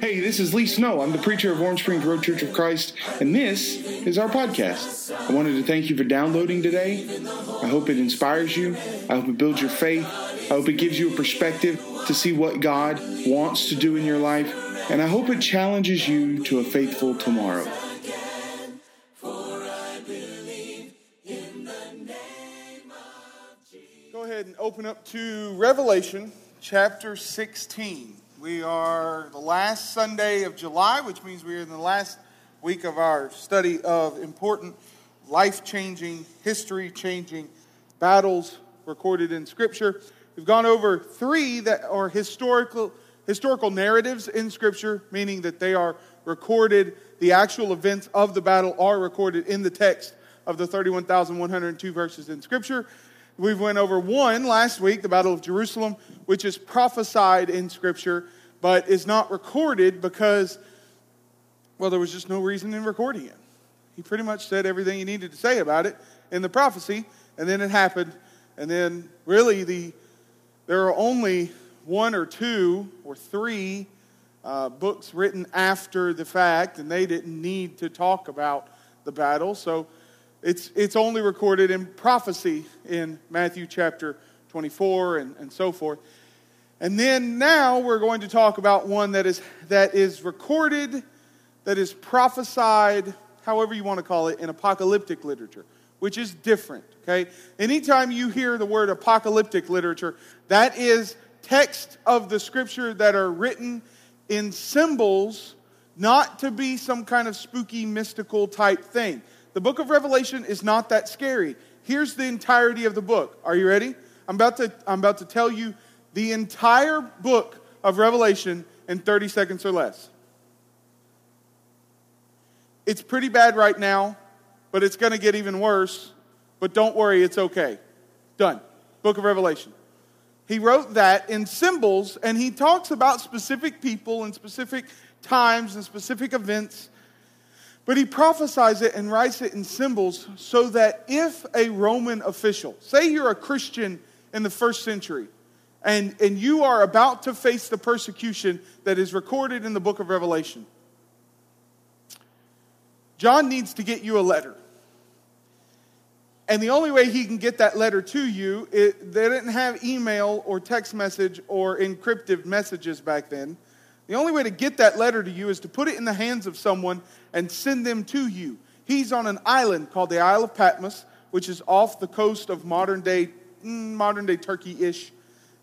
Hey, this is Lee Snow. I'm the preacher of Orange Springs Road Church of Christ, and this is our podcast. I wanted to thank you for downloading today. I hope it inspires you. I hope it builds your faith. I hope it gives you a perspective to see what God wants to do in your life. And I hope it challenges you to a faithful tomorrow. Go ahead and open up to Revelation chapter 16. We are the last Sunday of July, which means we are in the last week of our study of important, life changing, history changing battles recorded in Scripture. We've gone over three that are historical, historical narratives in Scripture, meaning that they are recorded, the actual events of the battle are recorded in the text of the 31,102 verses in Scripture. We've went over one last week, the Battle of Jerusalem, which is prophesied in Scripture, but is not recorded because, well, there was just no reason in recording it. He pretty much said everything he needed to say about it in the prophecy, and then it happened. And then, really, the there are only one or two or three uh, books written after the fact, and they didn't need to talk about the battle. So it's, it's only recorded in prophecy in Matthew chapter 24 and, and so forth. And then now we're going to talk about one that is, that is recorded, that is prophesied, however you want to call it, in apocalyptic literature, which is different. Okay? Anytime you hear the word apocalyptic literature, that is text of the scripture that are written in symbols, not to be some kind of spooky, mystical type thing. The book of Revelation is not that scary. Here's the entirety of the book. Are you ready? I'm about to, I'm about to tell you the entire book of Revelation in 30 seconds or less. It's pretty bad right now, but it's going to get even worse. But don't worry, it's okay. Done. Book of Revelation. He wrote that in symbols, and he talks about specific people and specific times and specific events. But he prophesies it and writes it in symbols so that if a Roman official, say you're a Christian in the first century, and, and you are about to face the persecution that is recorded in the book of Revelation, John needs to get you a letter. And the only way he can get that letter to you, it, they didn't have email or text message or encrypted messages back then. The only way to get that letter to you is to put it in the hands of someone and send them to you. He's on an island called the Isle of Patmos, which is off the coast of modern day, mm, modern day Turkey ish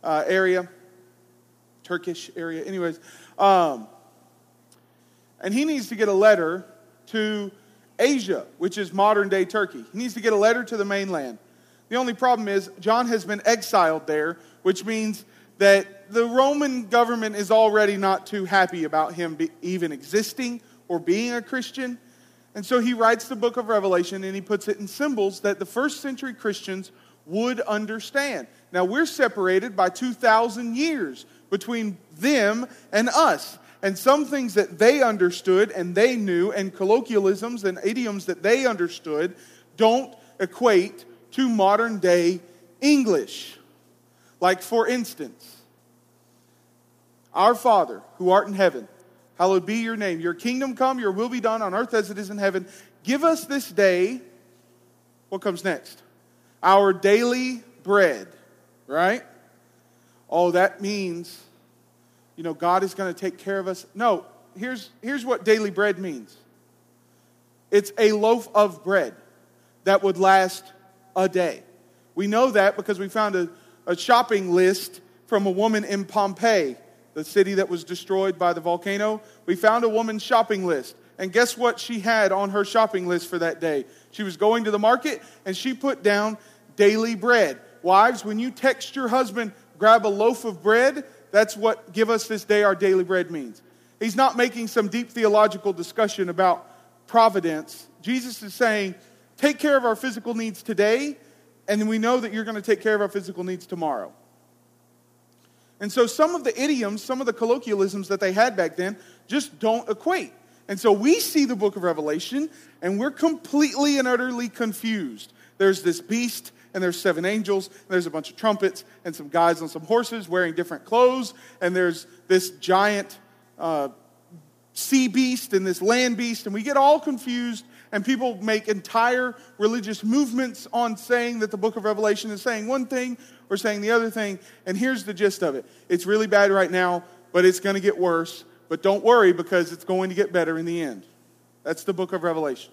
uh, area. Turkish area. Anyways. Um, and he needs to get a letter to Asia, which is modern day Turkey. He needs to get a letter to the mainland. The only problem is, John has been exiled there, which means that the Roman government is already not too happy about him even existing or being a Christian. And so he writes the book of Revelation and he puts it in symbols that the first century Christians would understand. Now we're separated by 2,000 years between them and us. And some things that they understood and they knew, and colloquialisms and idioms that they understood, don't equate to modern day English. Like, for instance, Our Father who art in heaven, hallowed be your name. Your kingdom come, your will be done on earth as it is in heaven. Give us this day, what comes next? Our daily bread, right? Oh, that means you know, God is going to take care of us. No, here's, here's what daily bread means it's a loaf of bread that would last a day. We know that because we found a, a shopping list from a woman in Pompeii, the city that was destroyed by the volcano. We found a woman's shopping list. And guess what she had on her shopping list for that day? She was going to the market and she put down daily bread. Wives, when you text your husband, grab a loaf of bread, that's what give us this day our daily bread means. He's not making some deep theological discussion about providence. Jesus is saying, take care of our physical needs today, and we know that you're going to take care of our physical needs tomorrow. And so some of the idioms, some of the colloquialisms that they had back then just don't equate. And so we see the book of Revelation and we're completely and utterly confused. There's this beast and there's seven angels, and there's a bunch of trumpets, and some guys on some horses wearing different clothes, and there's this giant uh, sea beast and this land beast, and we get all confused, and people make entire religious movements on saying that the book of Revelation is saying one thing or saying the other thing. And here's the gist of it it's really bad right now, but it's going to get worse. But don't worry because it's going to get better in the end. That's the book of Revelation.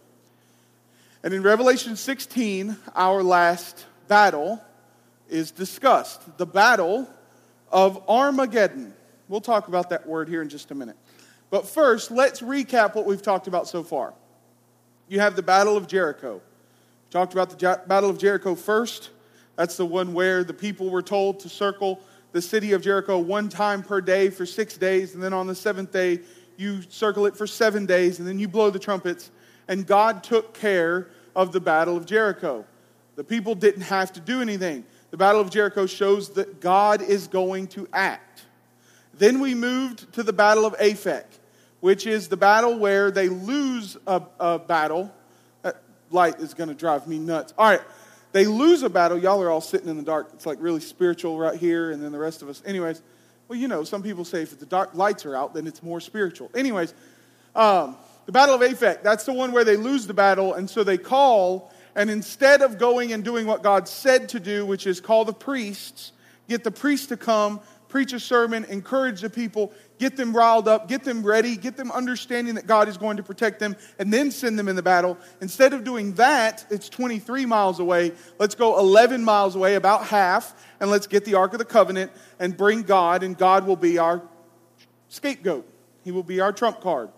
And in Revelation 16, our last battle is discussed the battle of Armageddon. We'll talk about that word here in just a minute. But first, let's recap what we've talked about so far. You have the Battle of Jericho. We talked about the Battle of Jericho first. That's the one where the people were told to circle the city of Jericho one time per day for six days, and then on the seventh day, you circle it for seven days, and then you blow the trumpets. And God took care of the Battle of Jericho. The people didn't have to do anything. The Battle of Jericho shows that God is going to act. Then we moved to the Battle of Aphek, which is the battle where they lose a, a battle. That light is going to drive me nuts. All right. They lose a battle. Y'all are all sitting in the dark. It's like really spiritual right here, and then the rest of us. Anyways, well, you know, some people say if the dark lights are out, then it's more spiritual. Anyways, um, the Battle of Aphek, that's the one where they lose the battle, and so they call, and instead of going and doing what God said to do, which is call the priests, get the priests to come, preach a sermon, encourage the people, get them riled up, get them ready, get them understanding that God is going to protect them, and then send them in the battle. Instead of doing that, it's 23 miles away. Let's go 11 miles away, about half, and let's get the Ark of the Covenant and bring God, and God will be our scapegoat. He will be our trump card.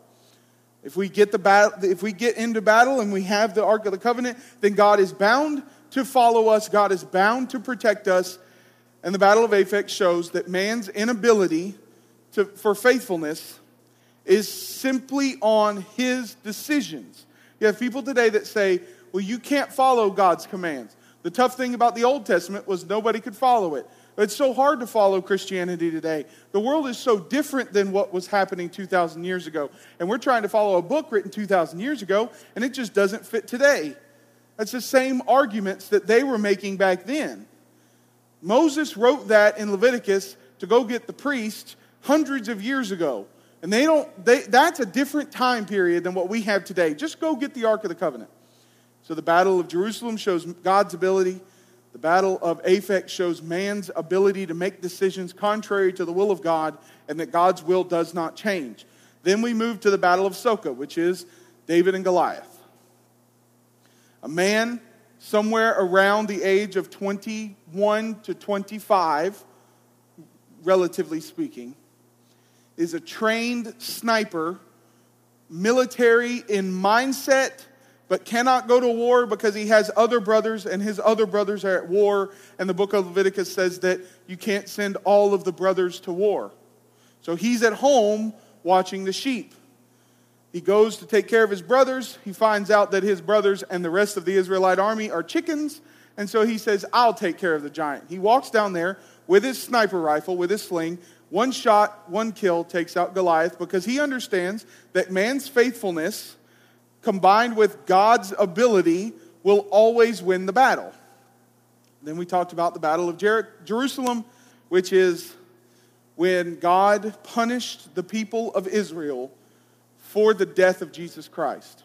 If we get the battle, if we get into battle and we have the Ark of the Covenant, then God is bound to follow us. God is bound to protect us. And the Battle of Aphek shows that man's inability to, for faithfulness is simply on his decisions. You have people today that say, well, you can't follow God's commands. The tough thing about the Old Testament was nobody could follow it. It's so hard to follow Christianity today. The world is so different than what was happening 2,000 years ago. And we're trying to follow a book written 2,000 years ago, and it just doesn't fit today. That's the same arguments that they were making back then. Moses wrote that in Leviticus to go get the priest hundreds of years ago. And they don't, they, that's a different time period than what we have today. Just go get the Ark of the Covenant. So the Battle of Jerusalem shows God's ability. The Battle of Aphek shows man's ability to make decisions contrary to the will of God and that God's will does not change. Then we move to the Battle of Soka, which is David and Goliath. A man somewhere around the age of 21 to 25, relatively speaking, is a trained sniper, military in mindset, but cannot go to war because he has other brothers and his other brothers are at war. And the book of Leviticus says that you can't send all of the brothers to war. So he's at home watching the sheep. He goes to take care of his brothers. He finds out that his brothers and the rest of the Israelite army are chickens. And so he says, I'll take care of the giant. He walks down there with his sniper rifle, with his sling. One shot, one kill takes out Goliath because he understands that man's faithfulness combined with God's ability will always win the battle. Then we talked about the Battle of Jer- Jerusalem, which is when God punished the people of Israel for the death of Jesus Christ.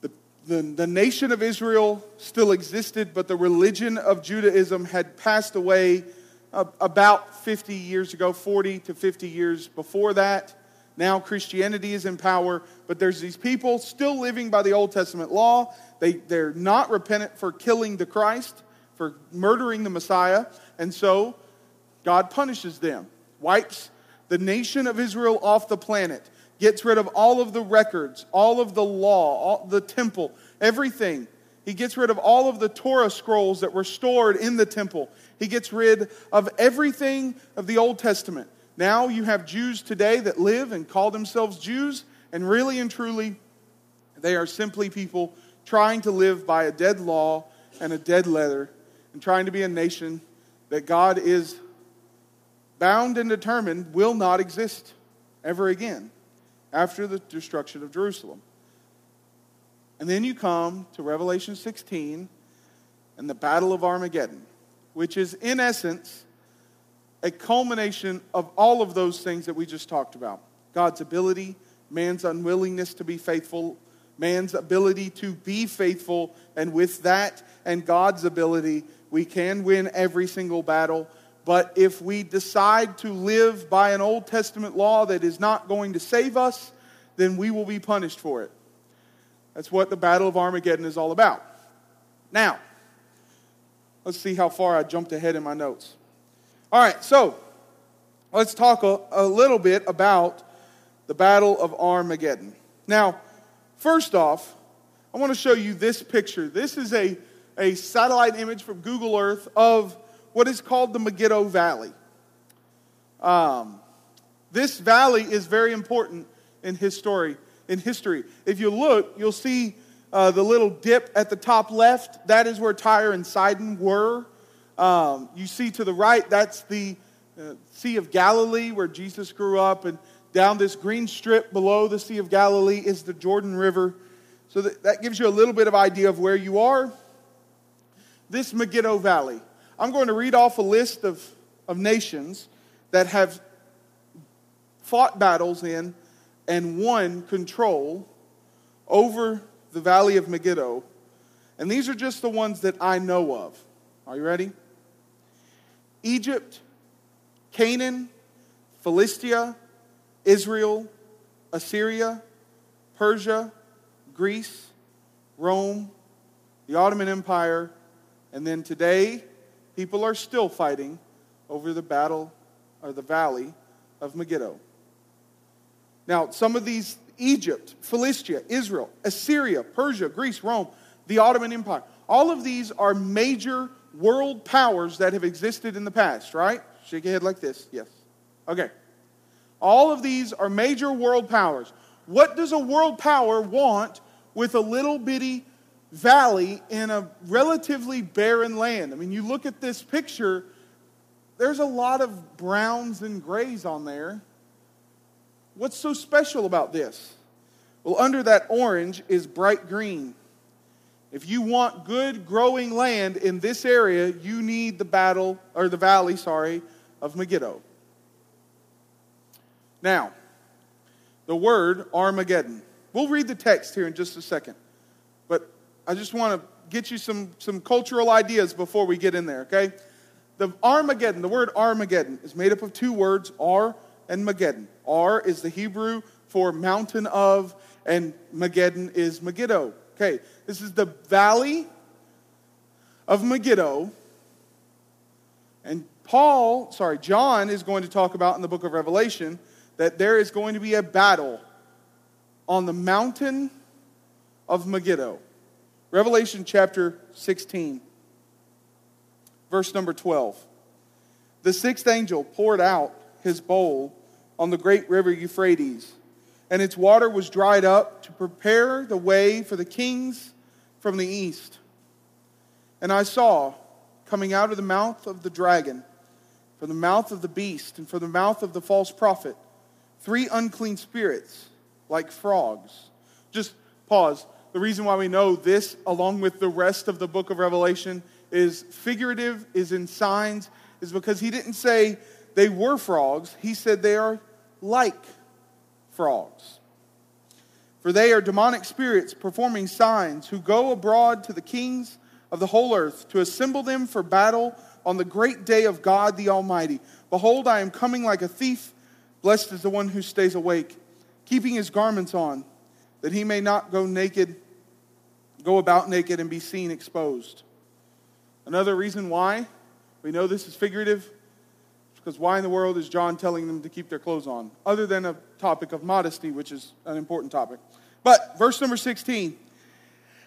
The, the, the, nation of Israel still existed, but the religion of Judaism had passed away about 50 years ago, 40 to 50 years before that. Now Christianity is in power, but there's these people still living by the Old Testament law. They, they're not repentant for killing the Christ, for murdering the Messiah, and so God punishes them, wipes the nation of Israel off the planet gets rid of all of the records, all of the law, all, the temple, everything. He gets rid of all of the Torah scrolls that were stored in the temple. He gets rid of everything of the Old Testament. Now you have Jews today that live and call themselves Jews, and really and truly, they are simply people trying to live by a dead law and a dead letter and trying to be a nation that God is bound and determined will not exist ever again after the destruction of Jerusalem. And then you come to Revelation 16 and the Battle of Armageddon, which is, in essence, a culmination of all of those things that we just talked about. God's ability, man's unwillingness to be faithful, man's ability to be faithful, and with that and God's ability, we can win every single battle. But if we decide to live by an Old Testament law that is not going to save us, then we will be punished for it. That's what the Battle of Armageddon is all about. Now, let's see how far I jumped ahead in my notes. All right, so let's talk a, a little bit about the Battle of Armageddon. Now, first off, I want to show you this picture. This is a, a satellite image from Google Earth of what is called the Megiddo Valley. Um, this valley is very important in history. In history, if you look, you'll see uh, the little dip at the top left. That is where Tyre and Sidon were. Um, you see to the right, that's the uh, Sea of Galilee where Jesus grew up, and down this green strip below the Sea of Galilee is the Jordan River. So that, that gives you a little bit of idea of where you are. This Megiddo Valley. I'm going to read off a list of, of nations that have fought battles in and won control over the valley of Megiddo. And these are just the ones that I know of. Are you ready? Egypt, Canaan, Philistia, Israel, Assyria, Persia, Greece, Rome, the Ottoman Empire, and then today, people are still fighting over the battle or the valley of Megiddo. Now, some of these Egypt, Philistia, Israel, Assyria, Persia, Greece, Rome, the Ottoman Empire, all of these are major world powers that have existed in the past, right? Shake your head like this. Yes. Okay. All of these are major world powers. What does a world power want with a little bitty valley in a relatively barren land? I mean, you look at this picture, there's a lot of browns and grays on there. What's so special about this? Well, under that orange is bright green. If you want good growing land in this area, you need the battle or the valley, sorry, of Megiddo. Now, the word Armageddon. We'll read the text here in just a second. But I just want to get you some, some cultural ideas before we get in there, okay? The Armageddon, the word Armageddon, is made up of two words, Ar and Mageddon. Ar is the Hebrew for mountain of, and Mageddon is Megiddo. Okay, this is the valley of Megiddo. And Paul, sorry, John is going to talk about in the book of Revelation that there is going to be a battle on the mountain of Megiddo. Revelation chapter 16, verse number 12. The sixth angel poured out his bowl on the great river Euphrates, and its water was dried up to prepare the way for the kings from the east. And I saw coming out of the mouth of the dragon, from the mouth of the beast, and from the mouth of the false prophet, three unclean spirits like frogs. Just pause. The reason why we know this, along with the rest of the book of Revelation, is figurative, is in signs, is because he didn't say they were frogs, he said they are like frogs. For they are demonic spirits performing signs who go abroad to the kings of the whole earth to assemble them for battle on the great day of God the Almighty. Behold, I am coming like a thief. Blessed is the one who stays awake, keeping his garments on, that he may not go naked, go about naked and be seen exposed. Another reason why we know this is figurative because why in the world is John telling them to keep their clothes on? Other than a topic of modesty, which is an important topic. But verse number 16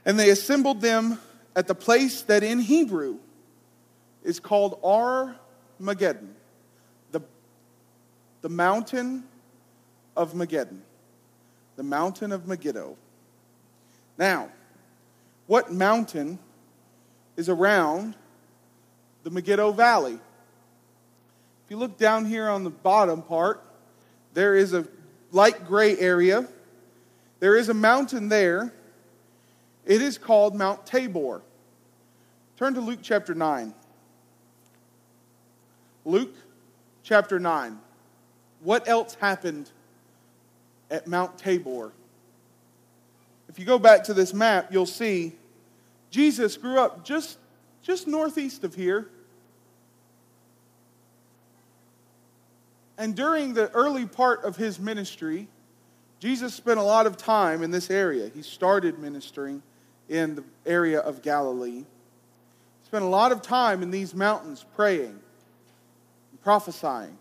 and they assembled them at the place that in Hebrew is called Armageddon, the, the mountain of Mageddon, the mountain of Megiddo. Now, what mountain is around the Megiddo Valley? You look down here on the bottom part, there is a light gray area. There is a mountain there. It is called Mount Tabor. Turn to Luke chapter 9. Luke chapter 9. What else happened at Mount Tabor. If you go back to this map, you'll see Jesus grew up just, just northeast of here. And during the early part of his ministry, Jesus spent a lot of time in this area. He started ministering in the area of Galilee. He spent a lot of time in these mountains praying, and prophesying,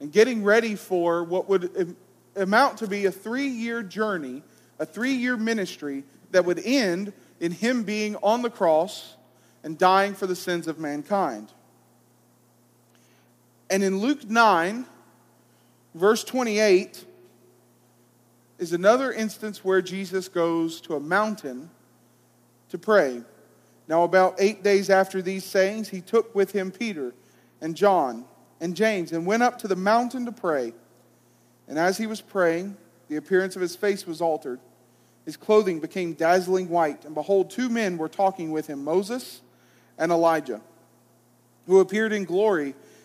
and getting ready for what would amount to be a three year journey, a three year ministry that would end in him being on the cross and dying for the sins of mankind. And in Luke 9, verse 28, is another instance where Jesus goes to a mountain to pray. Now, about eight days after these sayings, he took with him Peter and John and James and went up to the mountain to pray. And as he was praying, the appearance of his face was altered. His clothing became dazzling white. And behold, two men were talking with him Moses and Elijah, who appeared in glory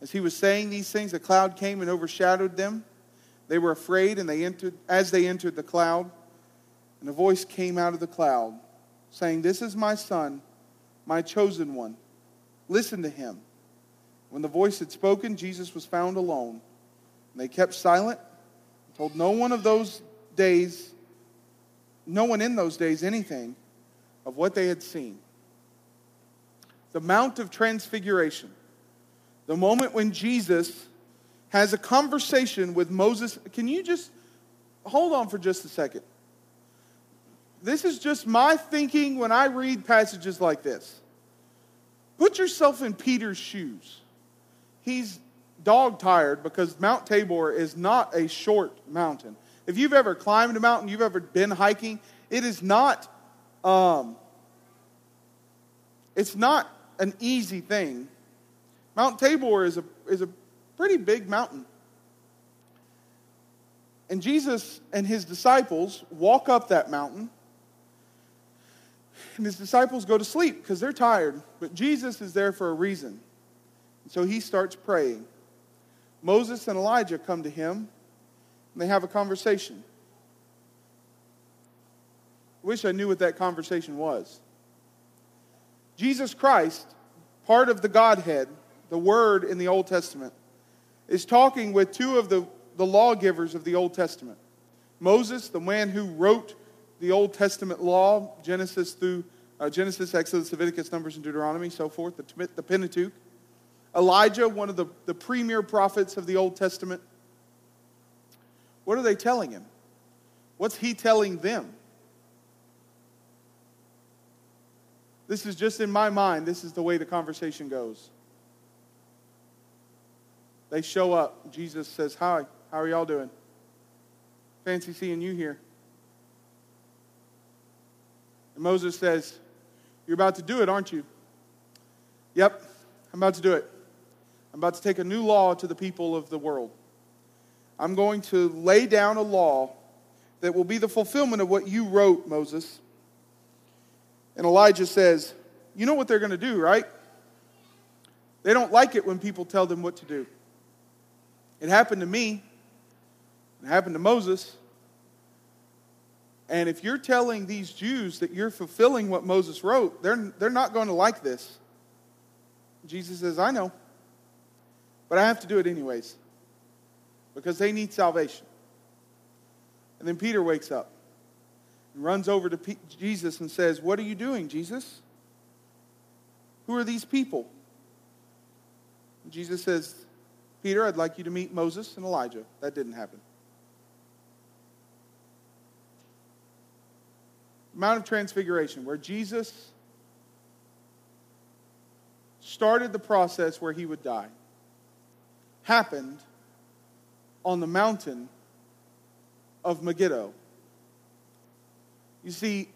As he was saying these things, a cloud came and overshadowed them. They were afraid, and they entered, as they entered the cloud, and a voice came out of the cloud, saying, This is my son, my chosen one. Listen to him. When the voice had spoken, Jesus was found alone. And they kept silent, told no one of those days, no one in those days anything of what they had seen. The Mount of Transfiguration the moment when Jesus has a conversation with Moses. Can you just hold on for just a second? This is just my thinking when I read passages like this. Put yourself in Peter's shoes. He's dog tired because Mount Tabor is not a short mountain. If you've ever climbed a mountain, you've ever been hiking, it is not um, it's not an easy thing Mount Tabor is a, is a pretty big mountain. And Jesus and his disciples walk up that mountain. And his disciples go to sleep because they're tired. But Jesus is there for a reason. And so he starts praying. Moses and Elijah come to him and they have a conversation. I wish I knew what that conversation was. Jesus Christ, part of the Godhead, the Word in the Old Testament, is talking with two of the, the lawgivers of the Old Testament. Moses, the man who wrote the Old Testament law, Genesis through uh, Genesis, Exodus, Leviticus, Numbers, and Deuteronomy, so forth, the, the Pentateuch. Elijah, one of the, the premier prophets of the Old Testament. What are they telling him? What's he telling them? This is just in my mind, this is the way the conversation goes. They show up. Jesus says, Hi, how are y'all doing? Fancy seeing you here. And Moses says, You're about to do it, aren't you? Yep, I'm about to do it. I'm about to take a new law to the people of the world. I'm going to lay down a law that will be the fulfillment of what you wrote, Moses. And Elijah says, You know what they're going to do, right? They don't like it when people tell them what to do. It happened to me. It happened to Moses. And if you're telling these Jews that you're fulfilling what Moses wrote, they're, they're not going to like this. Jesus says, I know. But I have to do it anyways because they need salvation. And then Peter wakes up and runs over to P- Jesus and says, What are you doing, Jesus? Who are these people? And Jesus says, Peter, I'd like you to meet Moses and Elijah. That didn't happen. Mount of Transfiguration, where Jesus started the process where he would die, happened on the mountain of Megiddo. You see,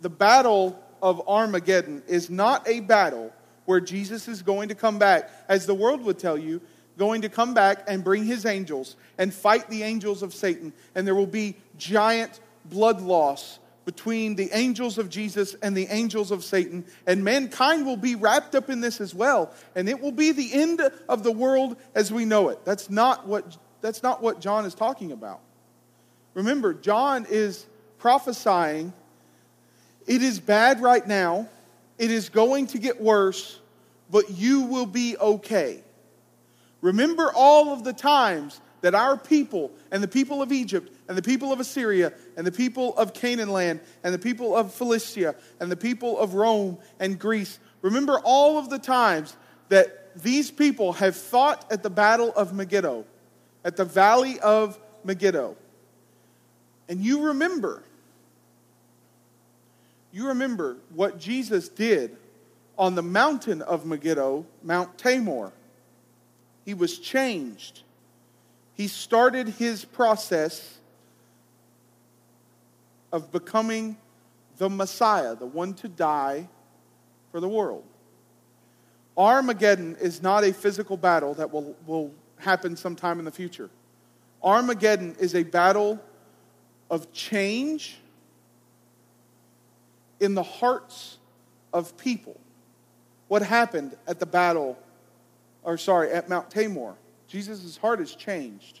the battle of Armageddon is not a battle where Jesus is going to come back, as the world would tell you, going to come back and bring his angels and fight the angels of Satan. And there will be giant blood loss between the angels of Jesus and the angels of Satan. And mankind will be wrapped up in this as well. And it will be the end of the world as we know it. That's not what, that's not what John is talking about. Remember, John is prophesying it is bad right now, it is going to get worse, but you will be okay. Remember all of the times that our people and the people of Egypt and the people of Assyria and the people of Canaan land and the people of Philistia and the people of Rome and Greece, remember all of the times that these people have fought at the battle of Megiddo, at the valley of Megiddo. And you remember, you remember what Jesus did on the mountain of Megiddo, Mount Tabor. He was changed. He started his process of becoming the Messiah, the one to die for the world. Armageddon is not a physical battle that will, will happen sometime in the future. Armageddon is a battle of change in the hearts of people. What happened at the battle, or sorry, at Mount Tabor? Jesus' heart has changed.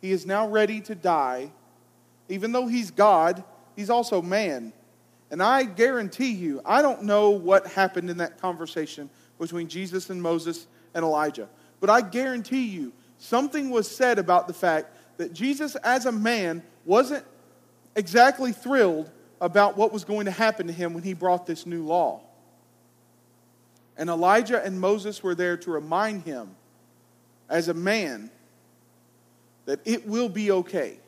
He is now ready to die. Even though he's God, he's also man. And I guarantee you, I don't know what happened in that conversation between Jesus and Moses and Elijah. But I guarantee you, something was said about the fact that Jesus, as a man, wasn't exactly thrilled about what was going to happen to him when he brought this new law. And Elijah and Moses were there to remind him, as a man, that it will be okay.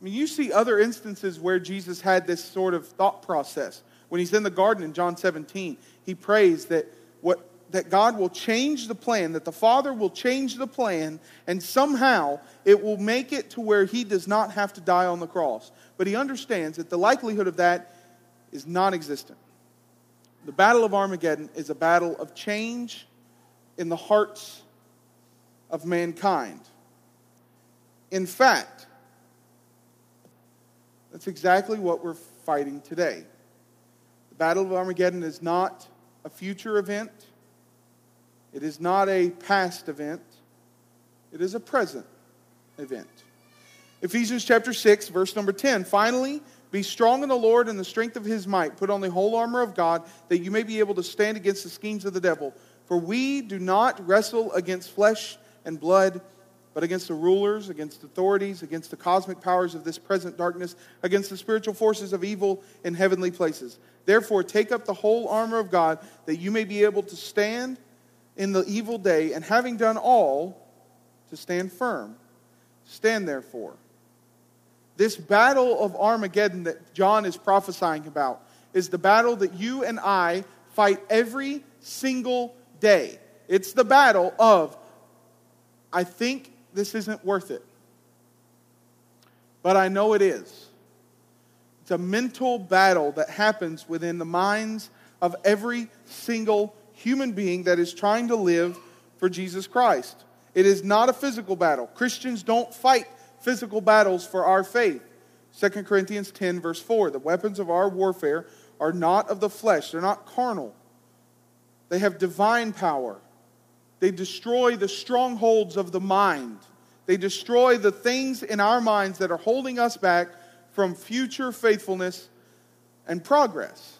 I mean, you see other instances where Jesus had this sort of thought process. When he's in the garden in John 17, he prays that what that God will change the plan, that the Father will change the plan, and somehow it will make it to where he does not have to die on the cross. But he understands that the likelihood of that is non existent. The Battle of Armageddon is a battle of change in the hearts of mankind. In fact, that's exactly what we're fighting today. The Battle of Armageddon is not a future event. It is not a past event, it is a present event. Ephesians chapter 6, verse number 10. Finally, be strong in the Lord and the strength of his might. Put on the whole armor of God that you may be able to stand against the schemes of the devil. For we do not wrestle against flesh and blood, but against the rulers, against authorities, against the cosmic powers of this present darkness, against the spiritual forces of evil in heavenly places. Therefore, take up the whole armor of God that you may be able to stand in the evil day, and having done all, to stand firm. Stand therefore. This battle of Armageddon that John is prophesying about is the battle that you and I fight every single day. It's the battle of, I think this isn't worth it, but I know it is. It's a mental battle that happens within the minds of every single human being that is trying to live for Jesus Christ. It is not a physical battle. Christians don't fight physical battles for our faith. 2 Corinthians 10, verse 4 The weapons of our warfare are not of the flesh, they're not carnal. They have divine power. They destroy the strongholds of the mind. They destroy the things in our minds that are holding us back from future faithfulness and progress.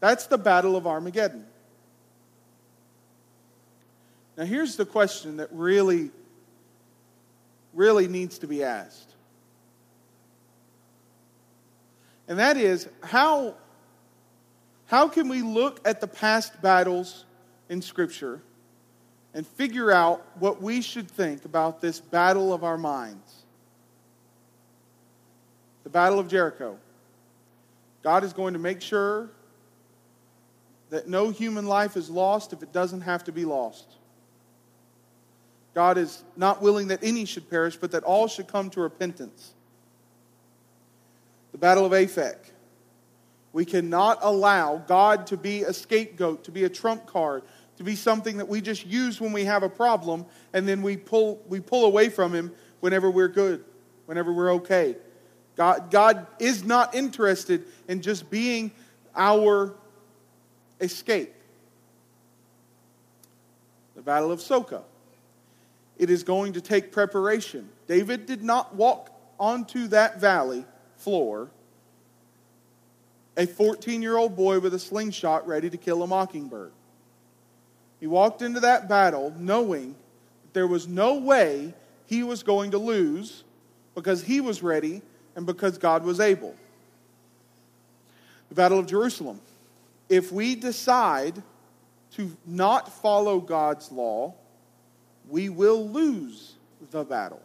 That's the battle of Armageddon. Now, here's the question that really, really needs to be asked. And that is how, how can we look at the past battles in Scripture and figure out what we should think about this battle of our minds? The Battle of Jericho. God is going to make sure that no human life is lost if it doesn't have to be lost. God is not willing that any should perish, but that all should come to repentance. The Battle of Aphek. We cannot allow God to be a scapegoat, to be a trump card, to be something that we just use when we have a problem and then we pull, we pull away from Him whenever we're good, whenever we're okay. God, God is not interested in just being our escape. The Battle of Soka. It is going to take preparation. David did not walk onto that valley floor a 14 year old boy with a slingshot ready to kill a mockingbird. He walked into that battle knowing that there was no way he was going to lose because he was ready and because God was able. The Battle of Jerusalem. If we decide to not follow God's law, we will lose the battle.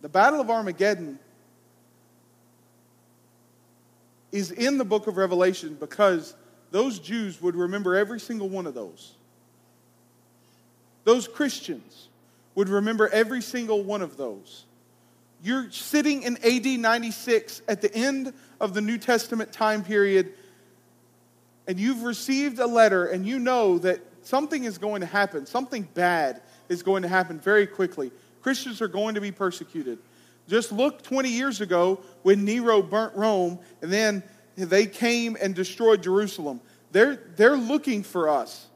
The Battle of Armageddon is in the book of Revelation because those Jews would remember every single one of those. Those Christians would remember every single one of those. You're sitting in AD 96 at the end of the New Testament time period, and you've received a letter, and you know that something is going to happen. Something bad is going to happen very quickly. Christians are going to be persecuted. Just look 20 years ago when Nero burnt Rome and then they came and destroyed Jerusalem. They're, they're looking for us.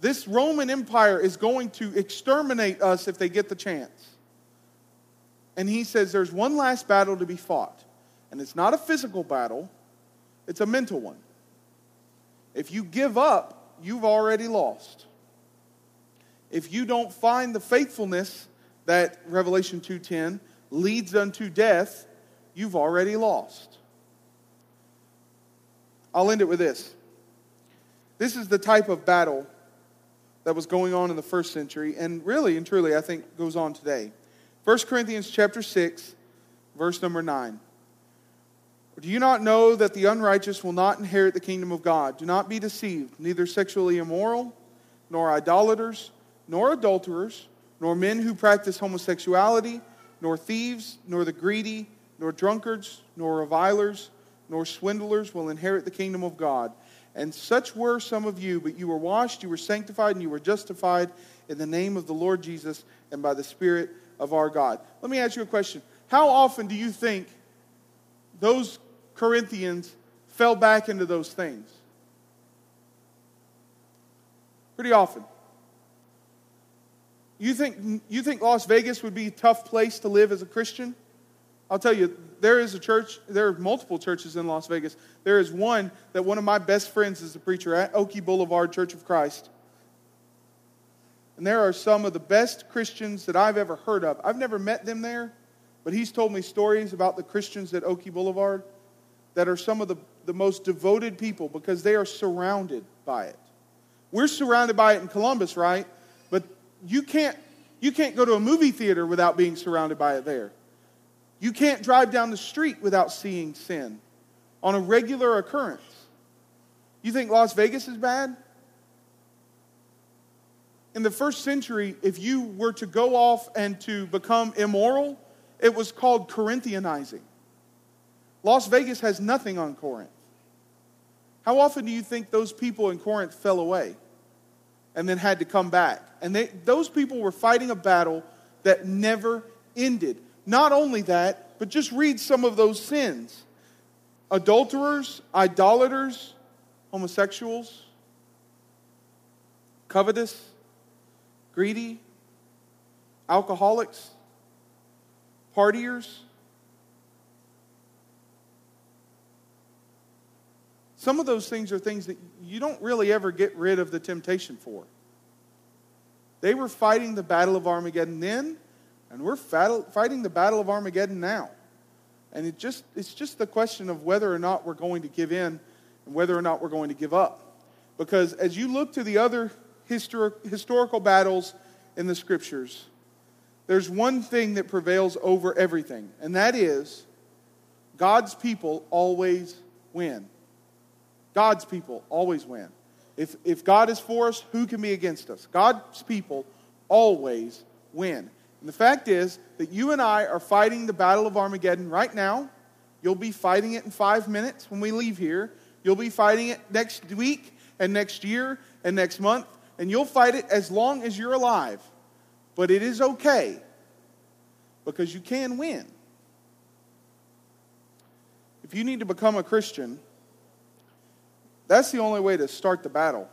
This Roman Empire is going to exterminate us if they get the chance. And he says there's one last battle to be fought. And it's not a physical battle, it's a mental one. If you give up, you've already lost. If you don't find the faithfulness that Revelation 2:10 leads unto death, you've already lost. I'll end it with this. This is the type of battle that was going on in the first century, and really and truly, I think, goes on today. 1 Corinthians chapter 6, verse number 9. Do you not know that the unrighteous will not inherit the kingdom of God? Do not be deceived, neither sexually immoral, nor idolaters, nor adulterers, nor men who practice homosexuality nor thieves, nor the greedy, nor drunkards, nor revilers, nor swindlers will inherit the kingdom of God. And such were some of you, but you were washed, you were sanctified, and you were justified in the name of the Lord Jesus and by the Spirit of our God. Let me ask you a question. How often do you think those Corinthians fell back into those things? Pretty often. You think, you think Las Vegas would be a tough place to live as a Christian? I'll tell you, there is a church, there are multiple churches in Las Vegas. There is one that one of my best friends is a preacher at, Oakey Boulevard Church of Christ. And there are some of the best Christians that I've ever heard of. I've never met them there, but he's told me stories about the Christians at Oakey Boulevard that are some of the, the most devoted people because they are surrounded by it. We're surrounded by it in Columbus, right? But you can't, you can't go to a movie theater without being surrounded by it there. You can't drive down the street without seeing sin on a regular occurrence. You think Las Vegas is bad? In the first century, if you were to go off and to become immoral, it was called Corinthianizing. Las Vegas has nothing on Corinth. How often do you think those people in Corinth fell away? and then had to come back. And they, those people were fighting a battle that never ended. Not only that, but just read some of those sins adulterers, idolaters, homosexuals, covetous, greedy, alcoholics, partiers. Some of those things are things that you don't really ever get rid of the temptation for. They were fighting the battle of Armageddon then, and we're fighting the battle of Armageddon now. And it just, it's just the question of whether or not we're going to give in and whether or not we're going to give up. Because as you look to the other histor- historical battles in the scriptures, there's one thing that prevails over everything, and that is God's people always win. God's people always win. If, if God is for us, who can be against us? God's people always win. And the fact is that you and I are fighting the battle of Armageddon right now. You'll be fighting it in five minutes when we leave here. You'll be fighting it next week and next year and next month. And you'll fight it as long as you're alive. But it is okay because you can win. If you need to become a Christian, that's the only way to start the battle.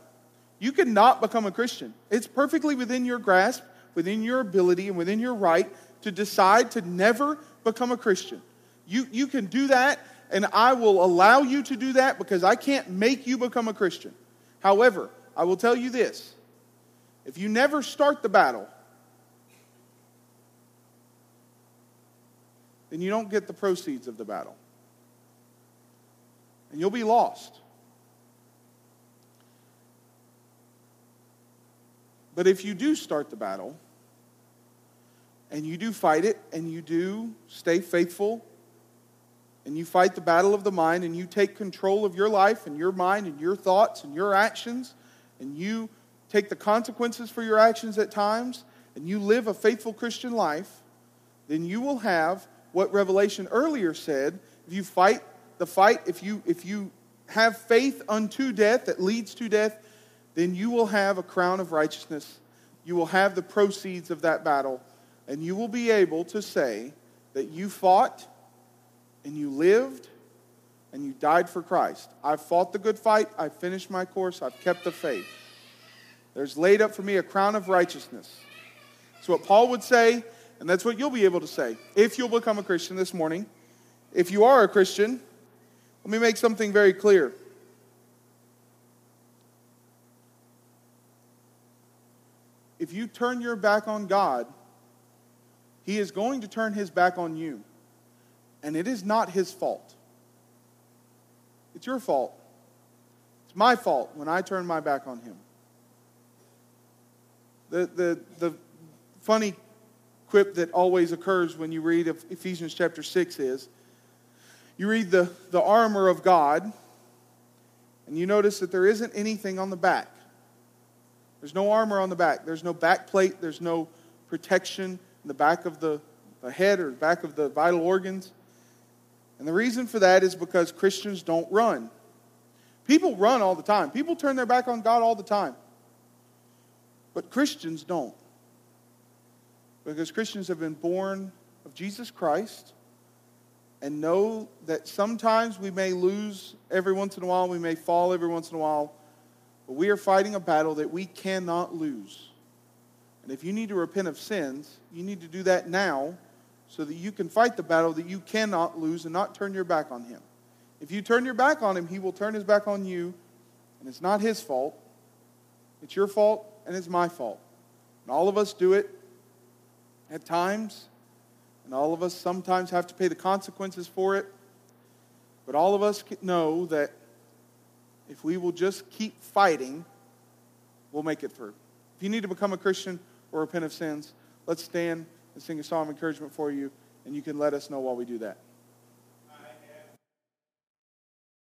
You cannot become a Christian. It's perfectly within your grasp, within your ability, and within your right to decide to never become a Christian. You, you can do that, and I will allow you to do that because I can't make you become a Christian. However, I will tell you this if you never start the battle, then you don't get the proceeds of the battle. And you'll be lost. But if you do start the battle, and you do fight it, and you do stay faithful, and you fight the battle of the mind, and you take control of your life and your mind and your thoughts and your actions, and you take the consequences for your actions at times, and you live a faithful Christian life, then you will have what Revelation earlier said. If you fight the fight, if you, if you have faith unto death that leads to death, then you will have a crown of righteousness. You will have the proceeds of that battle, and you will be able to say that you fought and you lived and you died for Christ. I've fought the good fight, I've finished my course, I've kept the faith. There's laid up for me a crown of righteousness. That's what Paul would say, and that's what you'll be able to say if you'll become a Christian this morning. If you are a Christian, let me make something very clear. If you turn your back on God, He is going to turn His back on you. And it is not His fault. It's your fault. It's my fault when I turn my back on Him. The, the, the funny quip that always occurs when you read Ephesians chapter 6 is you read the, the armor of God, and you notice that there isn't anything on the back. There's no armor on the back. There's no back plate. There's no protection in the back of the, the head or back of the vital organs. And the reason for that is because Christians don't run. People run all the time. People turn their back on God all the time. But Christians don't. Because Christians have been born of Jesus Christ and know that sometimes we may lose every once in a while, we may fall every once in a while, but we are fighting a battle that we cannot lose. And if you need to repent of sins, you need to do that now so that you can fight the battle that you cannot lose and not turn your back on him. If you turn your back on him, he will turn his back on you, and it's not his fault. It's your fault, and it's my fault. And all of us do it at times, and all of us sometimes have to pay the consequences for it. But all of us know that if we will just keep fighting, we'll make it through. If you need to become a Christian or repent of sins, let's stand and sing a song of encouragement for you, and you can let us know while we do that.